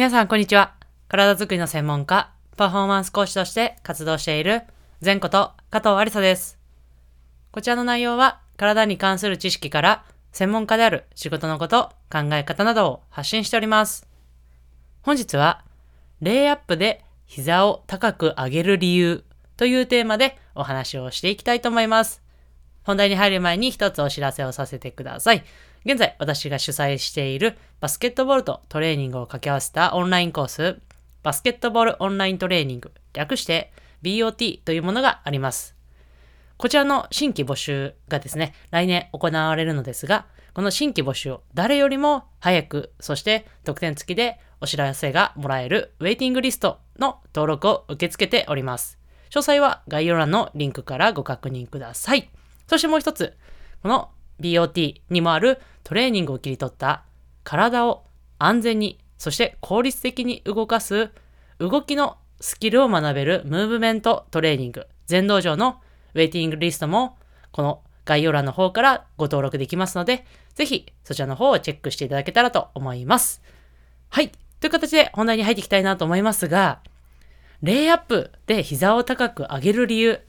皆さん、こんにちは。体づくりの専門家、パフォーマンス講師として活動している、前こと加藤ありさです。こちらの内容は、体に関する知識から、専門家である仕事のこと、考え方などを発信しております。本日は、レイアップで膝を高く上げる理由というテーマでお話をしていきたいと思います。本題に入る前に一つお知らせをさせてください。現在私が主催しているバスケットボールとトレーニングを掛け合わせたオンラインコース、バスケットボールオンライントレーニング、略して BOT というものがあります。こちらの新規募集がですね、来年行われるのですが、この新規募集を誰よりも早く、そして特典付きでお知らせがもらえるウェイティングリストの登録を受け付けております。詳細は概要欄のリンクからご確認ください。そしてもう一つ、この BOT にもあるトレーニングを切り取った体を安全に、そして効率的に動かす動きのスキルを学べるムーブメントトレーニング全道場のウェイティングリストもこの概要欄の方からご登録できますので、ぜひそちらの方をチェックしていただけたらと思います。はい。という形で本題に入っていきたいなと思いますが、レイアップで膝を高く上げる理由。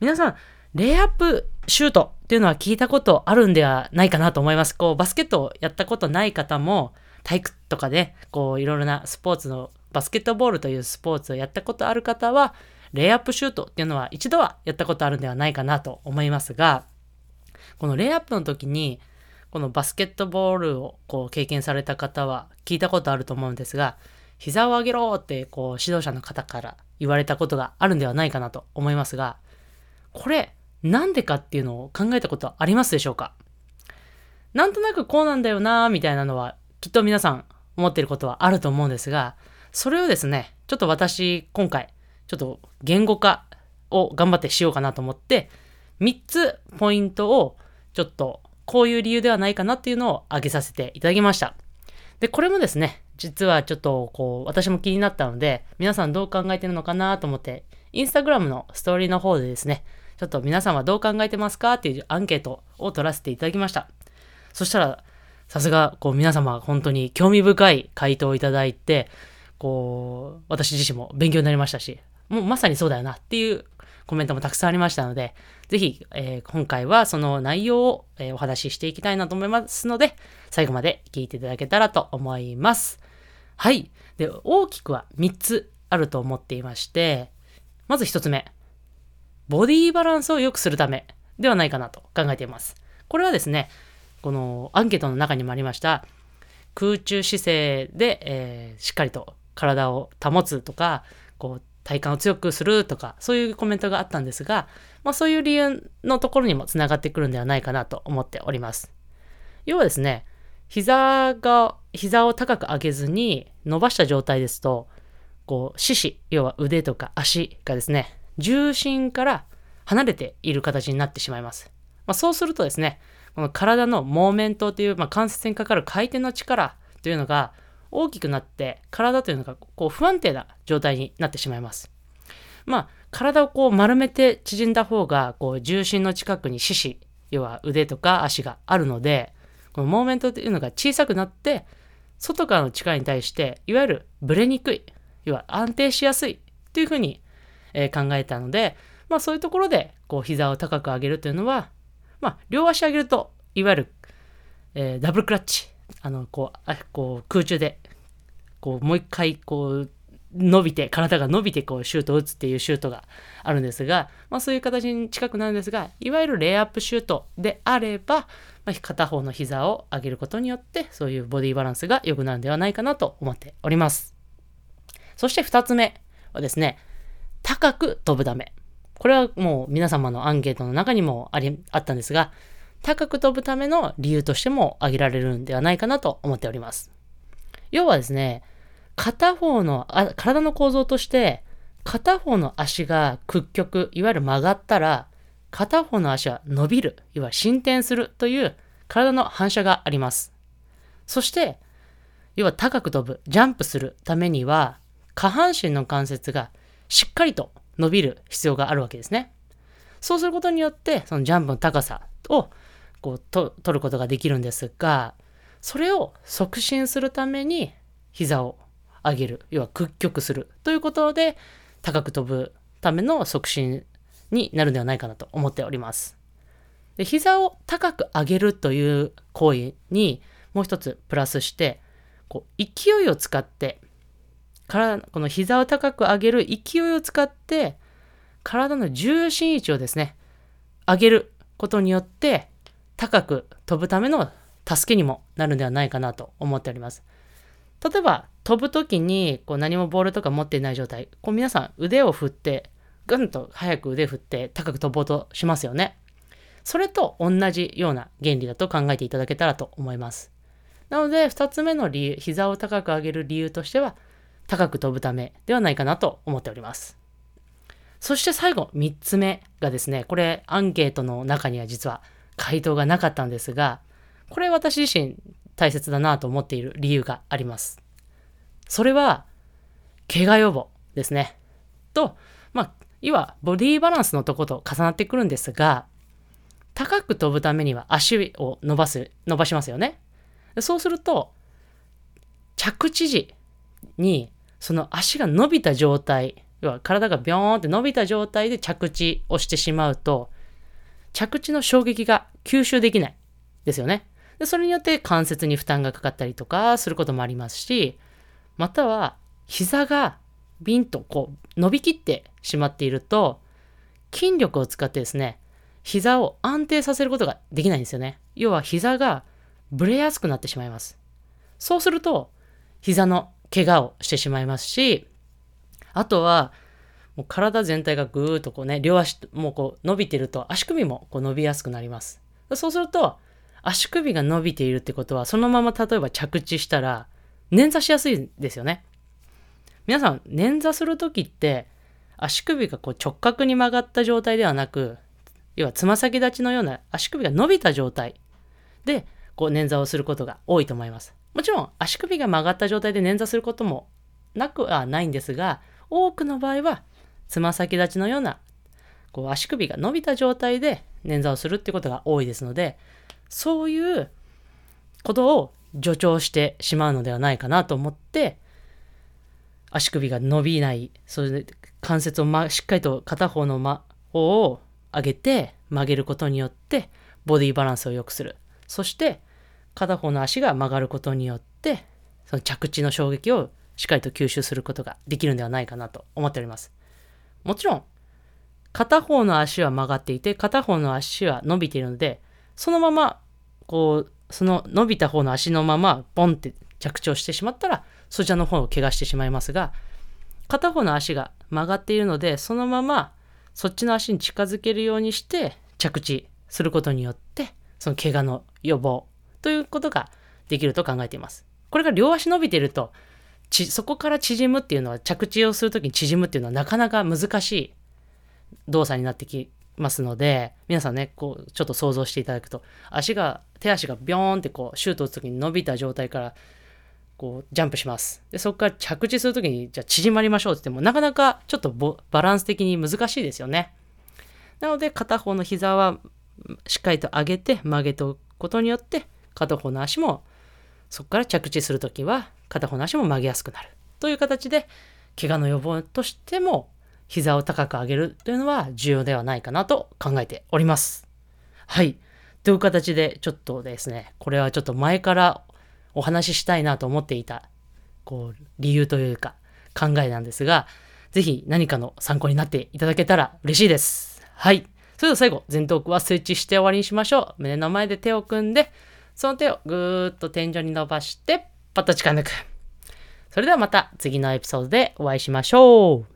皆さん、レイアップシュートっていうのは聞いたことあるんではないかなと思います。こう、バスケットをやったことない方も、体育とかで、こう、いろいろなスポーツの、バスケットボールというスポーツをやったことある方は、レイアップシュートっていうのは一度はやったことあるんではないかなと思いますが、このレイアップの時に、このバスケットボールをこう経験された方は聞いたことあると思うんですが、膝を上げろってこう指導者の方から言われたことがあるんではないかなと思いますが、これなんでかっていうのを考えたことはありますでしょうか？なんとなくこうなんだよなーみたいなのはきっと皆さん思ってることはあると思うんですが、それをですね、ちょっと私今回ちょっと言語化を頑張ってしようかなと思って、3つポイントをちょっとこういう理由ではないかなっていうのを挙げさせていただきました。で、これもですね、実はちょっとこう私も気になったので、皆さんどう考えてるのかなと思って、インスタグラムのストーリーの方でですね、ちょっと皆さんはどう考えてますか？っていうアンケートを取らせていただきました。そしたら、さすがこう皆様本当に興味深い回答をいただいて、こう、私自身も勉強になりましたし、もうまさにそうだよなっていうコメントもたくさんありましたので、ぜひ、えー今回はその内容を、えーお話ししていきたいなと思いますので、最後まで聞いていただけたらと思います。はい。で、大きくは3つあると思っていまして、まず1つ目。ボディバランスを良くするためではないかなと考えています。これはですね、このアンケートの中にもありました、空中姿勢で、えーしっかりと体を保つとか、こう体幹を強くするとか、そういうコメントがあったんですが、まあそういう理由のところにもつながってくるんではないかなと思っております。要はですね、膝が、膝を高く上げずに伸ばした状態ですと、こう、四肢、要は腕とか足がですね、重心から離れている形になってしまいます。まあ、そうするとですね、この体のモーメントという、まあ、関節にかかる回転の力というのが大きくなって、体というのがこう不安定な状態になってしまいます。まあ、体をこう丸めて縮んだ方が、こう重心の近くに四肢、要は腕とか足があるので、このモーメントというのが小さくなって、外からの力に対して、いわゆるブレにくい、要は安定しやすいというふうに、えー考えたので、まあそういうところで、こう膝を高く上げるというのは、まあ両足上げると、いわゆる、えーダブルクラッチ、あの、こう、あこう空中で、こうもう一回、こう、伸びて、体が伸びてこうシュートを打つっていうシュートがあるんですが、まあそういう形に近くなるんですが、いわゆるレイアップシュートであれば、まあ、片方の膝を上げることによって、そういうボディバランスが良くなるんではないかなと思っております。そして二つ目はですね、高く飛ぶため。これはもう皆様のアンケートの中にもあり、あったんですが、高く飛ぶための理由としても挙げられるんではないかなと思っております。要はですね、片方のあ体の構造として片方の足が屈曲いわゆる曲がったら片方の足は伸びるいわゆる進展するという体の反射がありますそして要は高く飛ぶジャンプするためには下半身の関節がしっかりと伸びる必要があるわけですねそうすることによってそのジャンプの高さをこうと取ることができるんですがそれを促進するために膝を上げる。要は屈曲する。ということで、高く飛ぶための促進になるんではないかなと思っております。で膝を高く上げるという行為にもう一つプラスして、こう勢いを使って、体この膝を高く上げる勢いを使って、体の重心位置をですね、上げることによって、高く飛ぶための助けにもなるんではないかなと思っております。例えば、飛ぶときにこう何もボールとか持っていない状態、こう皆さん腕を振って、ぐんと早く腕振って高く飛ぼうとしますよね。それと同じような原理だと考えていただけたらと思います。なので、2つ目の理由、膝を高く上げる理由としては、高く飛ぶためではないかなと思っております。そして最後、3つ目がですね、これアンケートの中には実は回答がなかったんですが、これ私自身大切だなと思っている理由があります。それは、怪我予防ですね。と、まあ、いわボディバランスのとこと重なってくるんですが、高く飛ぶためには足を伸ばす、伸ばしますよね。そうすると、着地時にその足が伸びた状態、要は体がビョーンって伸びた状態で着地をしてしまうと、着地の衝撃が吸収できないですよね。でそれによって関節に負担がかかったりとかすることもありますし、または膝がビンとこう伸びきってしまっていると、筋力を使ってですね、膝を安定させることができないんですよね。要は膝がブレやすくなってしまいます。そうすると、膝の怪我をしてしまいますし、あとは、もう体全体がぐーっとこうね、両足もうこう伸びてると足首もこう伸びやすくなります。そうすると、足首が伸びているってことは、そのまま例えば着地したら、捻挫しやすいんですよね。皆さん、捻挫するときって、足首がこう直角に曲がった状態ではなく、要はつま先立ちのような足首が伸びた状態で、こう捻挫をすることが多いと思います。もちろん、足首が曲がった状態で捻挫することもなくはないんですが、多くの場合は、つま先立ちのような、こう足首が伸びた状態で捻挫をするってことが多いですので、そういうことを助長してしまうのではないかなと思って、足首が伸びない、それで関節を、ま、しっかりと片方の、ま、方を上げて曲げることによってボディバランスを良くする。そして片方の足が曲がることによってその着地の衝撃をしっかりと吸収することができるんではないかなと思っております。もちろん片方の足は曲がっていて片方の足は伸びているのでそのままこうその伸びた方の足のままボンって着地をしてしまったらそちらの方を怪我してしまいますが片方の足が曲がっているのでそのままそっちの足に近づけるようにして着地することによってその怪我の予防ということができると考えています。これが両足伸びてるとそこから縮むっていうのは着地をするときに縮むっていうのはなかなか難しい動作になってきますので皆さんねこうちょっと想像していただくと足が手足がビョーンってこうシュートを打つ時に伸びた状態からこうジャンプします。でそこから着地するときにじゃあ縮まりましょうって言ってもなかなかちょっとバランス的に難しいですよね。なので片方の膝はしっかりと上げて曲げておくことによって片方の足もそこから着地するときは片方の足も曲げやすくなるという形で怪我の予防としても膝を高く上げるというのは重要ではないかなと考えております。はい。という形でちょっとですね、これはちょっと前からお話ししたいなと思っていた、こう、理由というか考えなんですが、ぜひ何かの参考になっていただけたら嬉しいです。はい。それでは最後、前頭腔はスイッチして終わりにしましょう。胸の前で手を組んで、その手をぐーっと天井に伸ばして、パッと近抜く。それではまた次のエピソードでお会いしましょう。